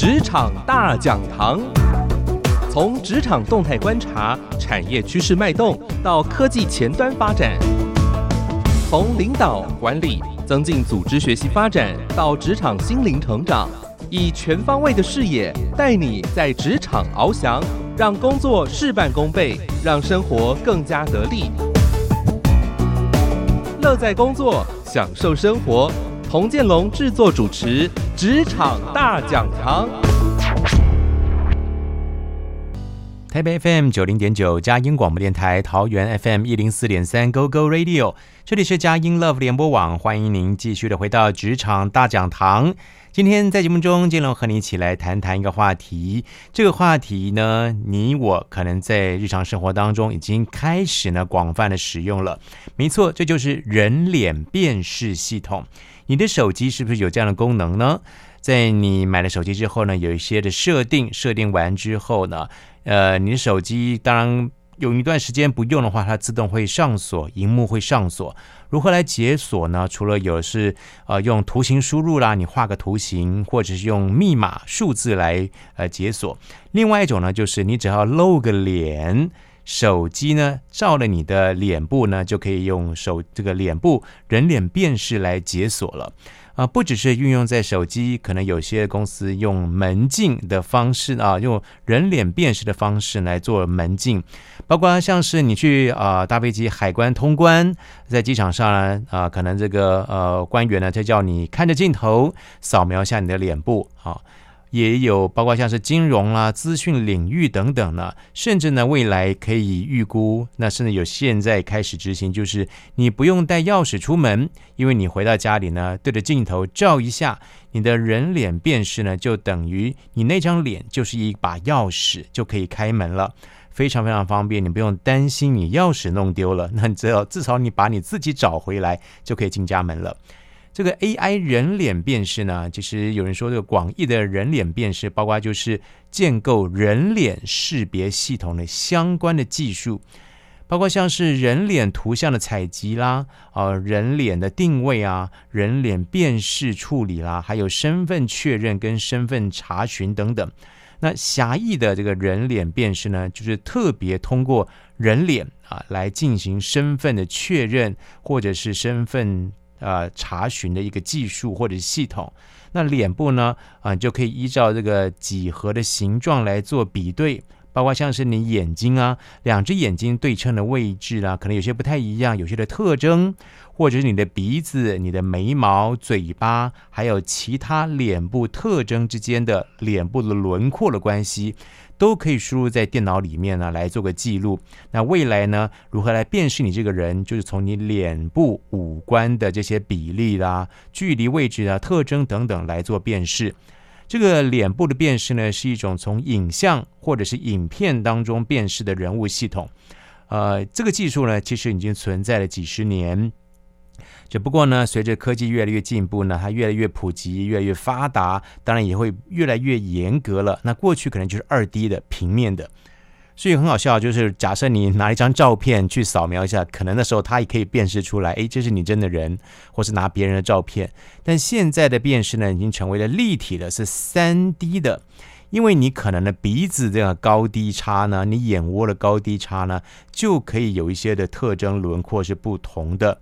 职场大讲堂，从职场动态观察、产业趋势脉动到科技前端发展，从领导管理、增进组织学习发展到职场心灵成长，以全方位的视野带你在职场翱翔，让工作事半功倍，让生活更加得力。乐在工作，享受生活。童建龙制作主持《职场大讲堂》。台北 FM 九零点九，佳音广播电台；桃园 FM 一零四点三，Go Go Radio。这里是佳音 Love 联播网，欢迎您继续的回到《职场大讲堂》。今天在节目中，建龙和你一起来谈谈一个话题。这个话题呢，你我可能在日常生活当中已经开始呢广泛的使用了。没错，这就是人脸辨识系统。你的手机是不是有这样的功能呢？在你买了手机之后呢，有一些的设定，设定完之后呢，呃，你的手机当然。有一段时间不用的话，它自动会上锁，荧幕会上锁。如何来解锁呢？除了有是呃用图形输入啦，你画个图形，或者是用密码数字来呃解锁。另外一种呢，就是你只要露个脸，手机呢照了你的脸部呢，就可以用手这个脸部人脸辨识来解锁了。啊，不只是运用在手机，可能有些公司用门禁的方式啊，用人脸辨识的方式来做门禁，包括像是你去啊搭飞机海关通关，在机场上啊，可能这个呃官员呢他叫你看着镜头扫描一下你的脸部啊。也有包括像是金融啦、资讯领域等等呢，甚至呢未来可以预估，那甚至有现在开始执行，就是你不用带钥匙出门，因为你回到家里呢，对着镜头照一下，你的人脸辨识呢，就等于你那张脸就是一把钥匙，就可以开门了，非常非常方便，你不用担心你钥匙弄丢了，那只要至少你把你自己找回来，就可以进家门了。这个 AI 人脸辨识呢，其实有人说这个广义的人脸辨识，包括就是建构人脸识别系统的相关的技术，包括像是人脸图像的采集啦，啊，人脸的定位啊，人脸辨识处理啦，还有身份确认跟身份查询等等。那狭义的这个人脸辨识呢，就是特别通过人脸啊来进行身份的确认，或者是身份。呃，查询的一个技术或者系统，那脸部呢，啊、就可以依照这个几何的形状来做比对，包括像是你眼睛啊，两只眼睛对称的位置啊，可能有些不太一样，有些的特征，或者是你的鼻子、你的眉毛、嘴巴，还有其他脸部特征之间的脸部的轮廓的关系。都可以输入在电脑里面呢，来做个记录。那未来呢，如何来辨识你这个人？就是从你脸部五官的这些比例啦、距离、位置啊、特征等等来做辨识。这个脸部的辨识呢，是一种从影像或者是影片当中辨识的人物系统。呃，这个技术呢，其实已经存在了几十年。只不过呢，随着科技越来越进步呢，它越来越普及，越来越发达，当然也会越来越严格了。那过去可能就是二 D 的平面的，所以很好笑，就是假设你拿一张照片去扫描一下，可能那时候它也可以辨识出来，诶，这是你真的人，或是拿别人的照片。但现在的辨识呢，已经成为了立体的，是三 D 的，因为你可能的鼻子这个高低差呢，你眼窝的高低差呢，就可以有一些的特征轮廓是不同的。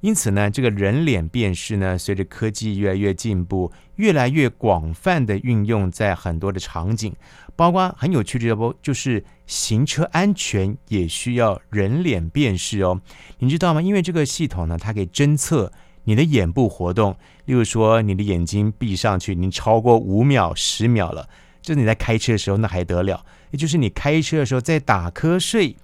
因此呢，这个人脸辨识呢，随着科技越来越进步，越来越广泛的运用在很多的场景，包括很有趣的不，就是行车安全也需要人脸辨识哦。你知道吗？因为这个系统呢，它可以侦测你的眼部活动，例如说你的眼睛闭上去，你超过五秒、十秒了，就是你在开车的时候，那还得了？也就是你开车的时候在打瞌睡。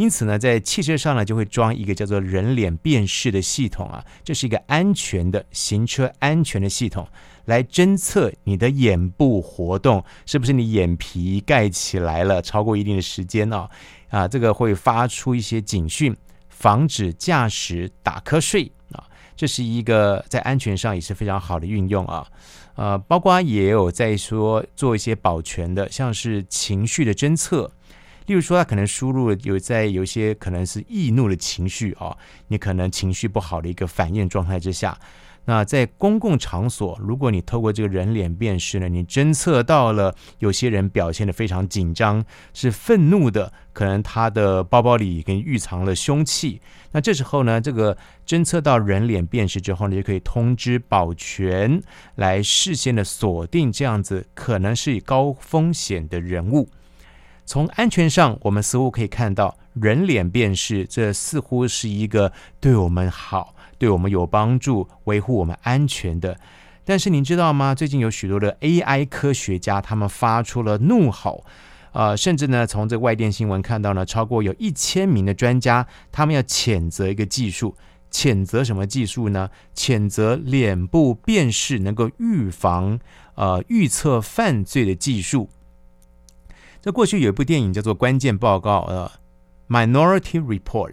因此呢，在汽车上呢，就会装一个叫做人脸辨识的系统啊，这是一个安全的行车安全的系统，来侦测你的眼部活动是不是你眼皮盖起来了超过一定的时间啊，啊，这个会发出一些警讯，防止驾驶打瞌睡啊，这是一个在安全上也是非常好的运用啊，呃，包括也有在说做一些保全的，像是情绪的侦测。例如说，他可能输入有在有些可能是易怒的情绪啊，你可能情绪不好的一个反应状态之下，那在公共场所，如果你透过这个人脸辨识呢，你侦测到了有些人表现的非常紧张，是愤怒的，可能他的包包里跟预藏了凶器。那这时候呢，这个侦测到人脸辨识之后呢，就可以通知保全来事先的锁定这样子可能是高风险的人物。从安全上，我们似乎可以看到人脸辨识，这似乎是一个对我们好。对我们有帮助，维护我们安全的。但是您知道吗？最近有许多的 AI 科学家，他们发出了怒吼，呃，甚至呢，从这外电新闻看到呢，超过有一千名的专家，他们要谴责一个技术，谴责什么技术呢？谴责脸部辨识能够预防、呃，预测犯罪的技术。在过去有一部电影叫做《关键报告》，呃，《Minority Report》。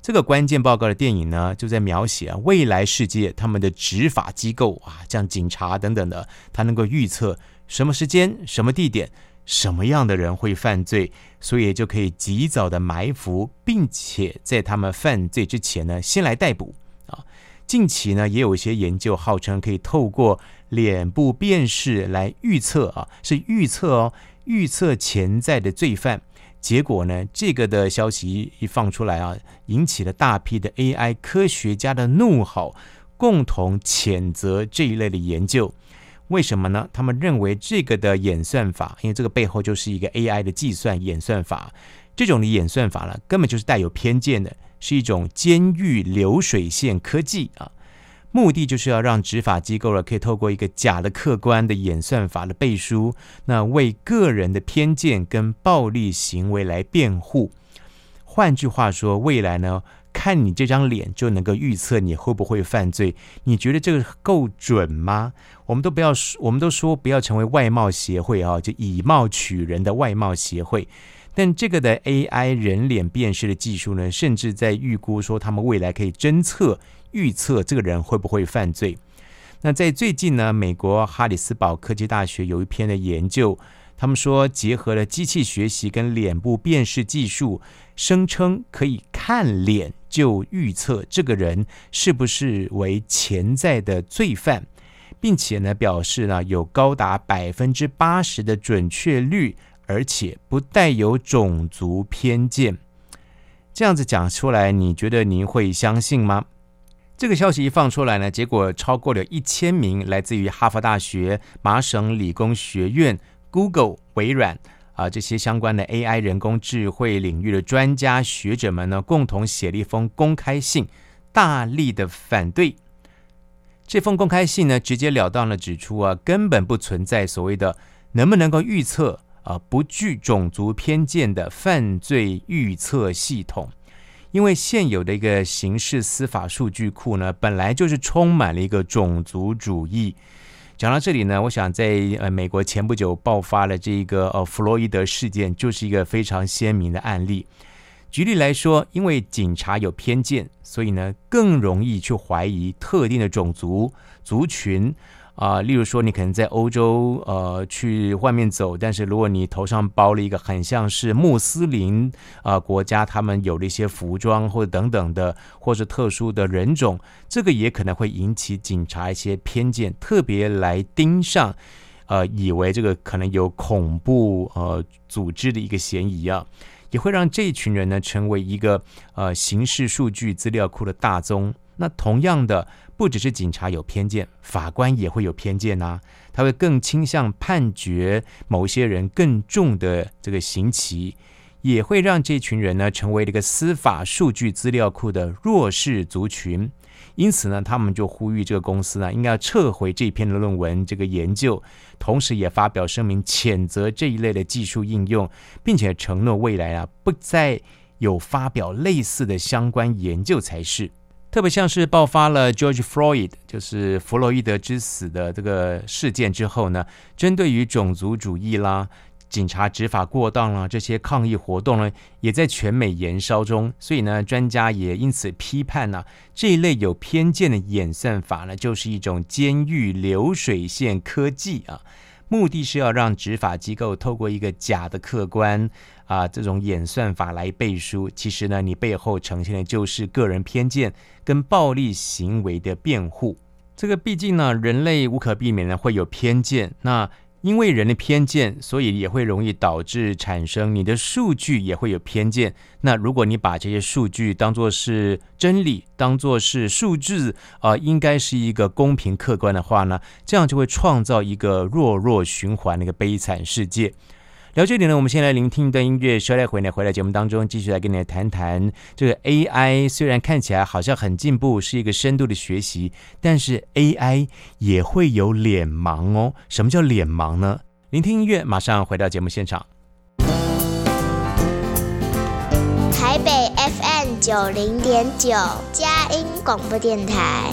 这个关键报告的电影呢，就在描写啊未来世界他们的执法机构啊，像警察等等的，他能够预测什么时间、什么地点、什么样的人会犯罪，所以就可以及早的埋伏，并且在他们犯罪之前呢，先来逮捕啊。近期呢，也有一些研究号称可以透过脸部辨识来预测啊，是预测哦，预测潜在的罪犯。结果呢，这个的消息一放出来啊，引起了大批的 AI 科学家的怒吼，共同谴责这一类的研究。为什么呢？他们认为这个的演算法，因为这个背后就是一个 AI 的计算演算法，这种的演算法呢，根本就是带有偏见的，是一种监狱流水线科技啊。目的就是要让执法机构了，可以透过一个假的客观的演算法的背书，那为个人的偏见跟暴力行为来辩护。换句话说，未来呢，看你这张脸就能够预测你会不会犯罪。你觉得这个够准吗？我们都不要说，我们都说不要成为外貌协会啊，就以貌取人的外貌协会。但这个的 AI 人脸辨识的技术呢，甚至在预估说他们未来可以侦测。预测这个人会不会犯罪？那在最近呢，美国哈里斯堡科技大学有一篇的研究，他们说结合了机器学习跟脸部辨识技术，声称可以看脸就预测这个人是不是为潜在的罪犯，并且呢表示呢有高达百分之八十的准确率，而且不带有种族偏见。这样子讲出来，你觉得您会相信吗？这个消息一放出来呢，结果超过了一千名来自于哈佛大学、麻省理工学院、Google、微软啊这些相关的 AI 人工智慧领域的专家学者们呢，共同写了一封公开信，大力的反对。这封公开信呢，直截了当的指出啊，根本不存在所谓的能不能够预测啊不具种族偏见的犯罪预测系统。因为现有的一个刑事司法数据库呢，本来就是充满了一个种族主义。讲到这里呢，我想在呃美国前不久爆发了这个呃弗洛伊德事件，就是一个非常鲜明的案例。举例来说，因为警察有偏见，所以呢更容易去怀疑特定的种族族群。啊，例如说，你可能在欧洲，呃，去外面走，但是如果你头上包了一个很像是穆斯林啊、国家，他们有的一些服装或者等等的，或者特殊的人种，这个也可能会引起警察一些偏见，特别来盯上，呃，以为这个可能有恐怖呃组织的一个嫌疑啊，也会让这一群人呢成为一个呃刑事数据资料库的大宗。那同样的。不只是警察有偏见，法官也会有偏见呐、他会更倾向判决某些人更重的这个刑期，也会让这群人呢成为了一个司法数据资料库的弱势族群。因此呢，他们就呼吁这个公司呢应该要撤回这篇的论文这个研究，同时也发表声明谴责这一类的技术应用，并且承诺未来啊不再有发表类似的相关研究才是。特别像是爆发了 George Floyd，就是弗洛伊德之死的这个事件之后呢，针对于种族主义啦、警察执法过当啦这些抗议活动呢，也在全美延烧中。所以呢，专家也因此批判呢，这一类有偏见的演算法呢，就是一种监狱流水线科技啊。目的是要让执法机构透过一个假的客观啊，这种演算法来背书。其实呢，你背后呈现的就是个人偏见跟暴力行为的辩护。这个毕竟呢，人类无可避免的会有偏见。那因为人的偏见，所以也会容易导致产生你的数据也会有偏见。那如果你把这些数据当作是真理，当作是数字啊、应该是一个公平客观的话呢，这样就会创造一个弱弱循环的一个悲惨世界。聊这里呢，我们先来聆听一段音乐，稍待回来回来节目当中，继续来跟你来谈谈这个 AI。虽然看起来好像很进步，是一个深度的学习，但是 AI 也会有脸盲哦。什么叫脸盲呢？聆听音乐，马上回到节目现场。台北 FM 九零点九，佳音广播电台；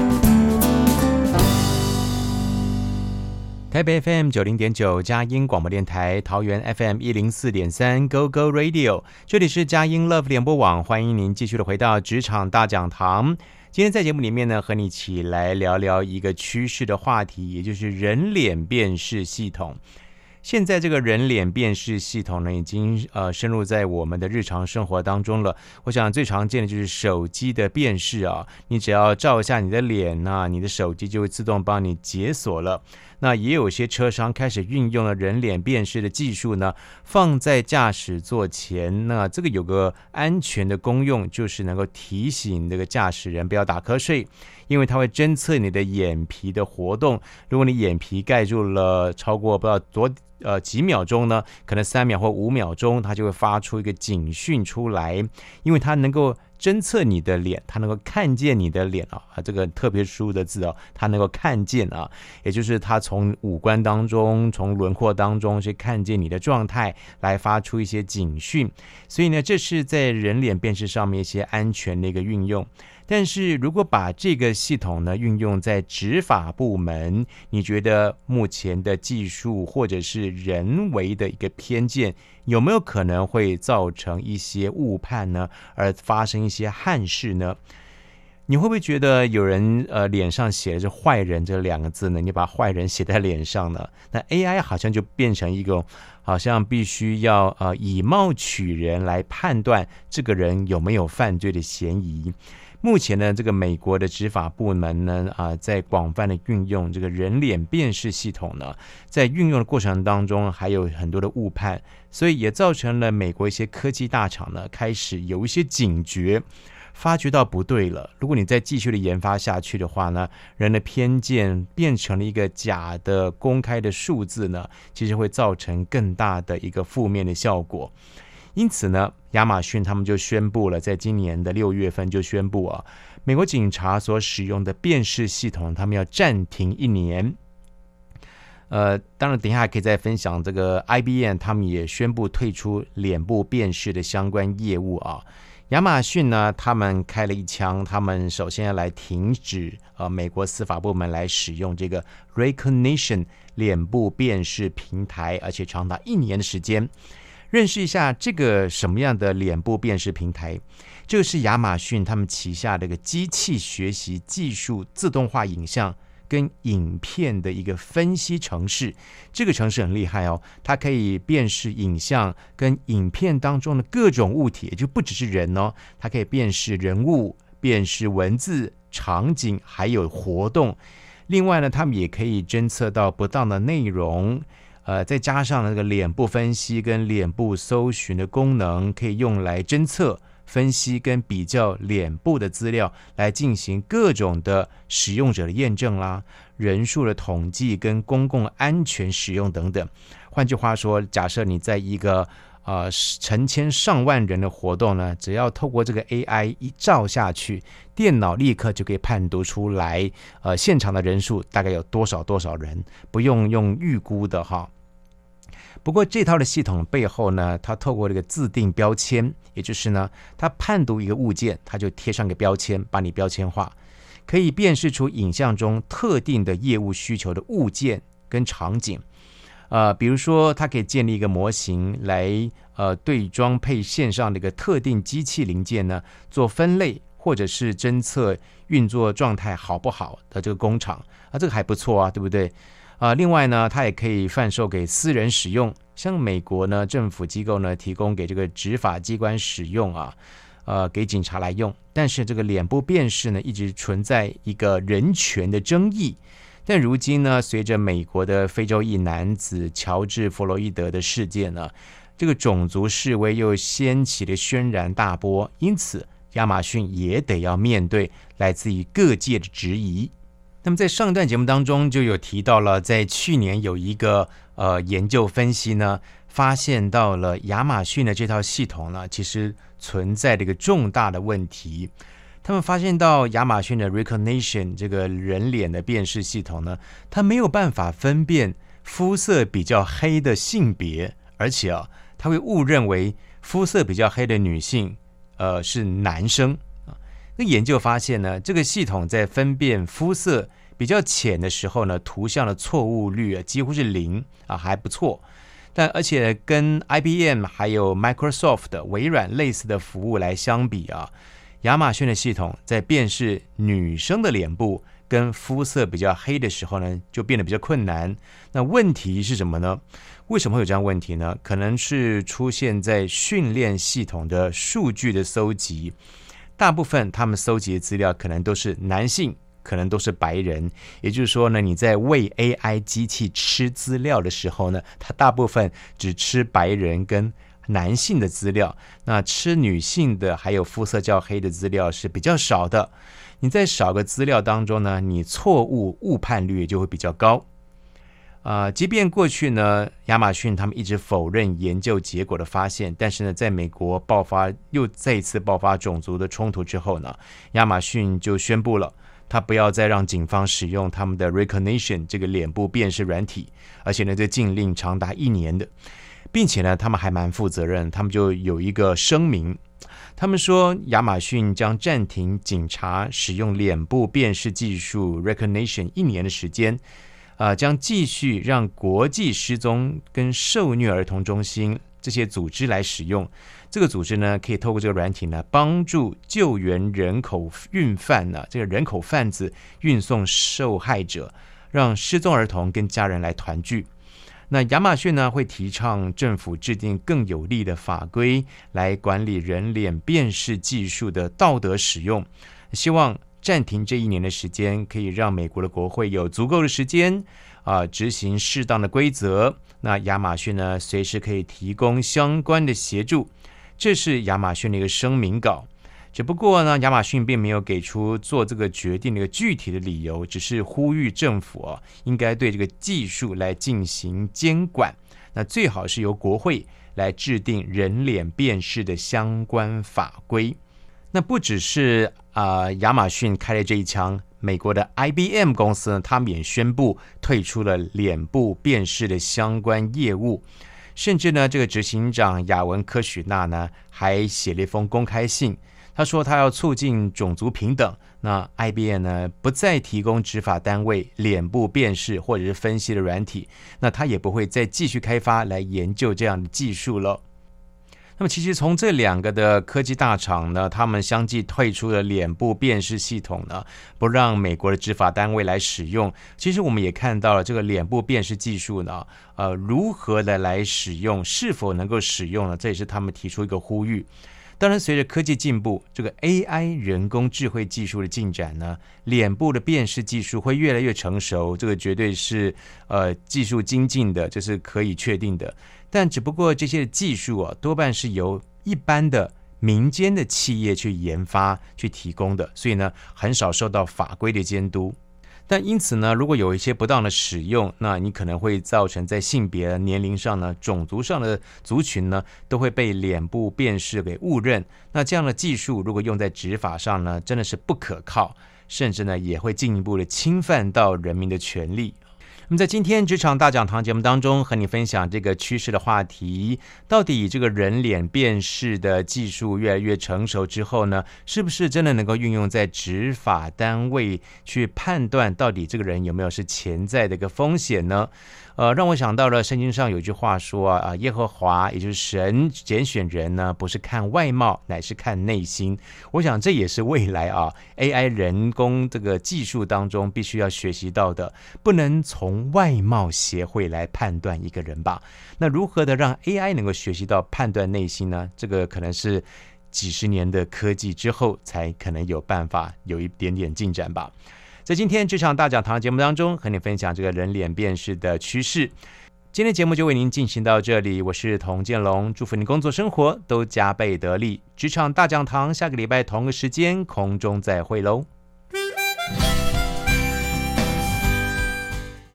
台北 FM 九零点九佳音广播电台，桃园 FM 一零四点三 Go Go Radio，这里是佳音 Love 联播网，欢迎您继续的回到职场大讲堂。今天在节目里面呢，和你一起来聊聊一个趋势的话题，也就是人脸辨识系统。现在这个人脸辨识系统呢，已经呃深入在我们的日常生活当中了。我想最常见的就是手机的辨识啊，你只要照一下你的脸，那你的手机就会自动帮你解锁了。那也有些车商开始运用了人脸辨识的技术呢，放在驾驶座前。那这个有个安全的功用，就是能够提醒这个驾驶人不要打瞌睡，因为它会侦测你的眼皮的活动。如果你眼皮盖住了超过不知道多。呃，几秒钟呢？可能三秒或五秒钟，它就会发出一个警讯出来，因为它能够侦测你的脸，它能够看见你的脸啊，啊，这个特别输的字哦，它能够看见啊，也就是它从五官当中、从轮廓当中去看见你的状态，来发出一些警讯。所以呢，这是在人脸辨识上面一些安全的一个运用。但是如果把这个系统呢运用在执法部门，你觉得目前的技术或者是人为的一个偏见，有没有可能会造成一些误判呢？而发生一些憾事呢？你会不会觉得有人呃脸上写的是“坏人”这两个字呢？你把坏人写在脸上呢？那 AI 好像就变成一个好像必须要呃以貌取人来判断这个人有没有犯罪的嫌疑。目前呢，这个美国的执法部门呢，啊，在广泛的运用这个人脸辨识系统呢，在运用的过程当中，还有很多的误判，所以也造成了美国一些科技大厂呢，开始有一些警觉，发觉到不对了。如果你再继续的研发下去的话呢，人的偏见变成了一个假的公开的数字呢，其实会造成更大的一个负面的效果。因此呢，亚马逊他们就宣布了，在今年的六月份就宣布啊，美国警察所使用的辨识系统，他们要暂停一年。呃，当然，等一下还可以再分享这个 IBM，他们也宣布退出脸部辨识的相关业务啊。亚马逊呢，他们开了一枪，他们首先要来停止呃美国司法部门来使用这个 Recognition 脸部辨识平台，而且长达一年的时间。认识一下这个什么样的脸部辨识平台？这个是亚马逊他们旗下的一个机器学习技术自动化影像跟影片的一个分析程式。这个程式很厉害哦，它可以辨识影像跟影片当中的各种物体，也就不只是人哦，它可以辨识人物、辨识文字、场景还有活动。另外呢，他们也可以侦测到不当的内容。呃，再加上那个脸部分析跟脸部搜寻的功能，可以用来侦测、分析跟比较脸部的资料，来进行各种的使用者的验证啦、人数的统计跟公共安全使用等等。换句话说，假设你在一个呃成千上万人的活动呢，只要透过这个 AI 一照下去，电脑立刻就可以判读出来，呃，现场的人数大概有多少多少人，不用用预估的哈。不过这套的系统背后呢，它透过这个自定标签，也就是呢，它判读一个物件，它就贴上个标签，把你标签化，可以辨识出影像中特定的业务需求的物件跟场景。呃，比如说，它可以建立一个模型来呃对装配线上的一个特定机器零件呢做分类。或者是侦测运作状态好不好的这个工厂啊，这个还不错啊，对不对？啊，另外呢，它也可以贩售给私人使用，像美国呢政府机构呢提供给这个执法机关使用啊，呃，给警察来用。但是这个脸部辨识呢，一直存在一个人权的争议。但如今呢，随着美国的非洲裔男子乔治·弗洛伊德的事件呢，这个种族示威又掀起了轩然大波，因此亚马逊也得要面对来自于各界的质疑。那么在上段节目当中就有提到了，在去年有一个呃研究分析呢，发现到了亚马逊的这套系统呢，其实存在这个重大的问题。他们发现到亚马逊的 recognition 这个人脸的辨识系统呢，它没有办法分辨肤色比较黑的性别，而且啊，它会误认为肤色比较黑的女性呃是男生。研究发现呢，这个系统在分辨肤色比较浅的时候呢，图像的错误率啊几乎是零啊，还不错。但而且跟 IBM 还有 Microsoft 的微软类似的服务来相比啊，亚马逊的系统在辨识女生的脸部跟肤色比较黑的时候呢，就变得比较困难。那问题是什么呢？为什么会有这样问题呢？可能是出现在训练系统的数据的搜集。大部分他们搜集的资料可能都是男性，可能都是白人。也就是说呢，你在喂 AI 机器吃资料的时候呢，它大部分只吃白人跟男性的资料，那吃女性的还有肤色较黑的资料是比较少的。你在少个资料当中呢，你错误误判率就会比较高。啊、呃，即便过去呢，亚马逊他们一直否认研究结果的发现，但是呢，在美国爆发又再一次爆发种族的冲突之后呢，亚马逊就宣布了，他不要再让警方使用他们的 recognition 这个脸部辨识软体，而且呢，这禁令长达一年的，并且呢，他们还蛮负责任，他们就有一个声明，他们说亚马逊将暂停警察使用脸部辨识技术 recognition 一年的时间。啊，将继续让国际失踪跟受虐儿童中心这些组织来使用这个组织呢，可以透过这个软体呢，帮助救援人口运贩呢，这个人口贩子运送受害者，让失踪儿童跟家人来团聚。那亚马逊呢，会提倡政府制定更有力的法规来管理人脸辨识技术的道德使用，希望。暂停这一年的时间，可以让美国的国会有足够的时间啊、执行适当的规则。那亚马逊呢，随时可以提供相关的协助。这是亚马逊的一个声明稿。只不过呢，亚马逊并没有给出做这个决定的一个具体的理由，只是呼吁政府啊，应该对这个技术来进行监管。那最好是由国会来制定人脸辨识的相关法规。那不只是啊，亚马逊开了这一枪，美国的 IBM 公司呢，他们也宣布退出了脸部辨识的相关业务，甚至呢，这个执行长亚文科许纳呢，还写了一封公开信，他说他要促进种族平等。那 IBM 呢，不再提供执法单位脸部辨识或者是分析的软体，那他也不会再继续开发来研究这样的技术了。那么，其实从这两个的科技大厂呢，他们相继退出了脸部辨识系统呢，不让美国的执法单位来使用。其实我们也看到了这个脸部辨识技术呢，呃，如何的来使用，是否能够使用呢？这也是他们提出一个呼吁。当然，随着科技进步，这个 AI 人工智慧技术的进展呢，脸部的辨识技术会越来越成熟，这个绝对是呃技术精进的，这是可以确定的。但只不过这些技术啊，多半是由一般的民间的企业去研发、去提供的，所以呢，很少受到法规的监督。但因此呢，如果有一些不当的使用，那你可能会造成在性别、年龄上呢、种族上的族群呢，都会被脸部辨识给误认。那这样的技术如果用在执法上呢，真的是不可靠，甚至呢，也会进一步的侵犯到人民的权利。那么在今天职场大讲堂节目当中，和你分享这个趋势的话题，到底这个人脸辨识的技术越来越成熟之后呢，是不是真的能够运用在执法单位去判断到底这个人有没有是潜在的一个风险呢？呃，让我想到了圣经上有句话说啊，耶和华也就是神拣选人呢，不是看外貌，乃是看内心。我想这也是未来啊 AI 人工这个技术当中必须要学习到的，不能从外貌协会来判断一个人吧？那如何的让 AI 能够学习到判断内心呢？这个可能是几十年的科技之后才可能有办法有一点点进展吧。在今天这场大讲堂节目当中，和你分享这个人脸辨识的趋势。今天节目就为您进行到这里，我是童建龙，祝福您工作生活都加倍得力。职场大讲堂下个礼拜同个时间空中再会喽。